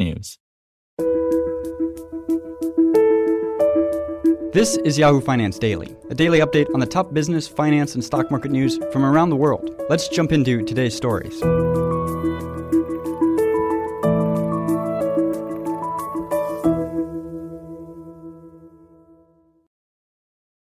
technews. This is Yahoo Finance Daily, a daily update on the top business, finance, and stock market news from around the world. Let's jump into today's stories.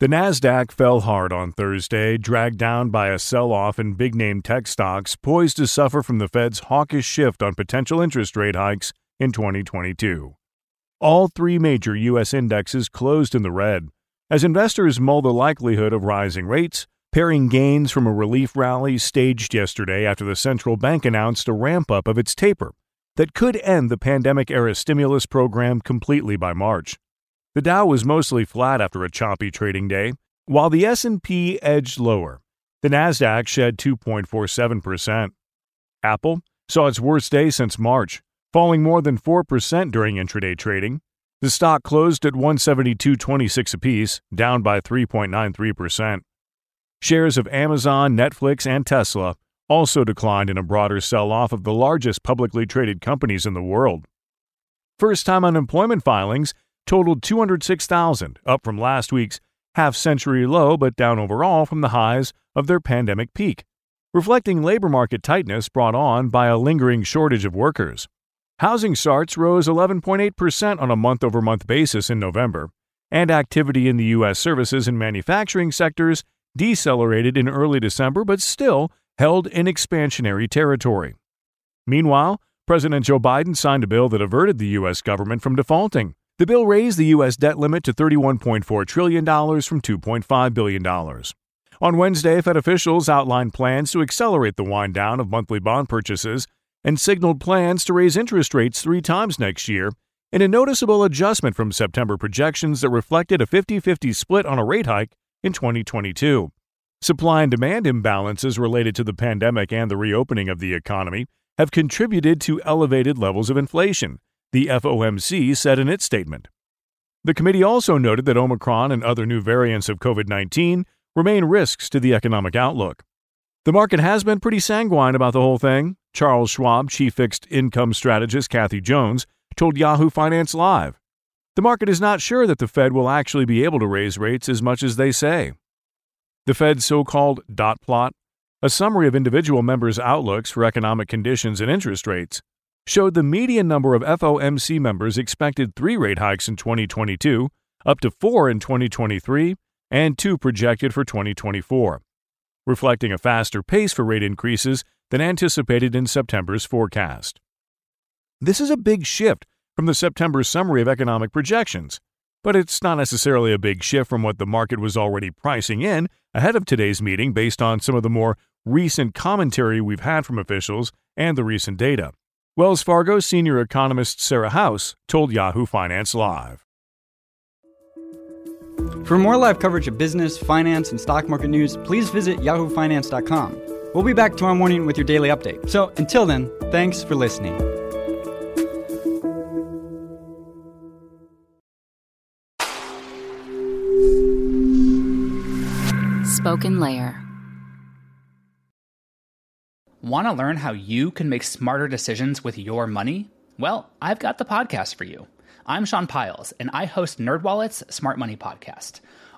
The Nasdaq fell hard on Thursday, dragged down by a sell-off in big-name tech stocks poised to suffer from the Fed's hawkish shift on potential interest rate hikes in 2022. All three major U.S. indexes closed in the red as investors mull the likelihood of rising rates, paring gains from a relief rally staged yesterday after the central bank announced a ramp up of its taper that could end the pandemic era stimulus program completely by March. The Dow was mostly flat after a choppy trading day, while the S&P edged lower. The Nasdaq shed 2.47%. Apple saw its worst day since March, falling more than 4% during intraday trading. The stock closed at 172.26 apiece, down by 3.93%. Shares of Amazon, Netflix, and Tesla also declined in a broader sell-off of the largest publicly traded companies in the world. First-time unemployment filings totaled 206,000, up from last week's half century low but down overall from the highs of their pandemic peak, reflecting labor market tightness brought on by a lingering shortage of workers. Housing starts rose 11.8% on a month over month basis in November, and activity in the U.S. services and manufacturing sectors decelerated in early December but still held in expansionary territory. Meanwhile, President Joe Biden signed a bill that averted the U.S. government from defaulting. The bill raised the U.S. debt limit to $31.4 trillion from $2.5 billion. On Wednesday, Fed officials outlined plans to accelerate the wind down of monthly bond purchases and signaled plans to raise interest rates three times next year in a noticeable adjustment from September projections that reflected a 50 50 split on a rate hike in 2022. Supply and demand imbalances related to the pandemic and the reopening of the economy have contributed to elevated levels of inflation the FOMC said in its statement. The committee also noted that Omicron and other new variants of COVID 19 remain risks to the economic outlook. The market has been pretty sanguine about the whole thing. Charles Schwab chief fixed income strategist Kathy Jones told Yahoo Finance Live. The market is not sure that the Fed will actually be able to raise rates as much as they say. The Fed's so called dot plot, a summary of individual members' outlooks for economic conditions and interest rates, showed the median number of FOMC members expected three rate hikes in 2022, up to four in 2023, and two projected for 2024, reflecting a faster pace for rate increases than anticipated in September's forecast. This is a big shift from the September summary of economic projections, but it's not necessarily a big shift from what the market was already pricing in ahead of today's meeting based on some of the more recent commentary we've had from officials and the recent data. Wells Fargo senior economist Sarah House told Yahoo Finance Live. For more live coverage of business, finance, and stock market news, please visit yahoofinance.com. We'll be back tomorrow morning with your daily update. So until then, thanks for listening. Spoken Layer. Want to learn how you can make smarter decisions with your money? Well, I've got the podcast for you. I'm Sean Pyles, and I host NerdWallet's Smart Money Podcast.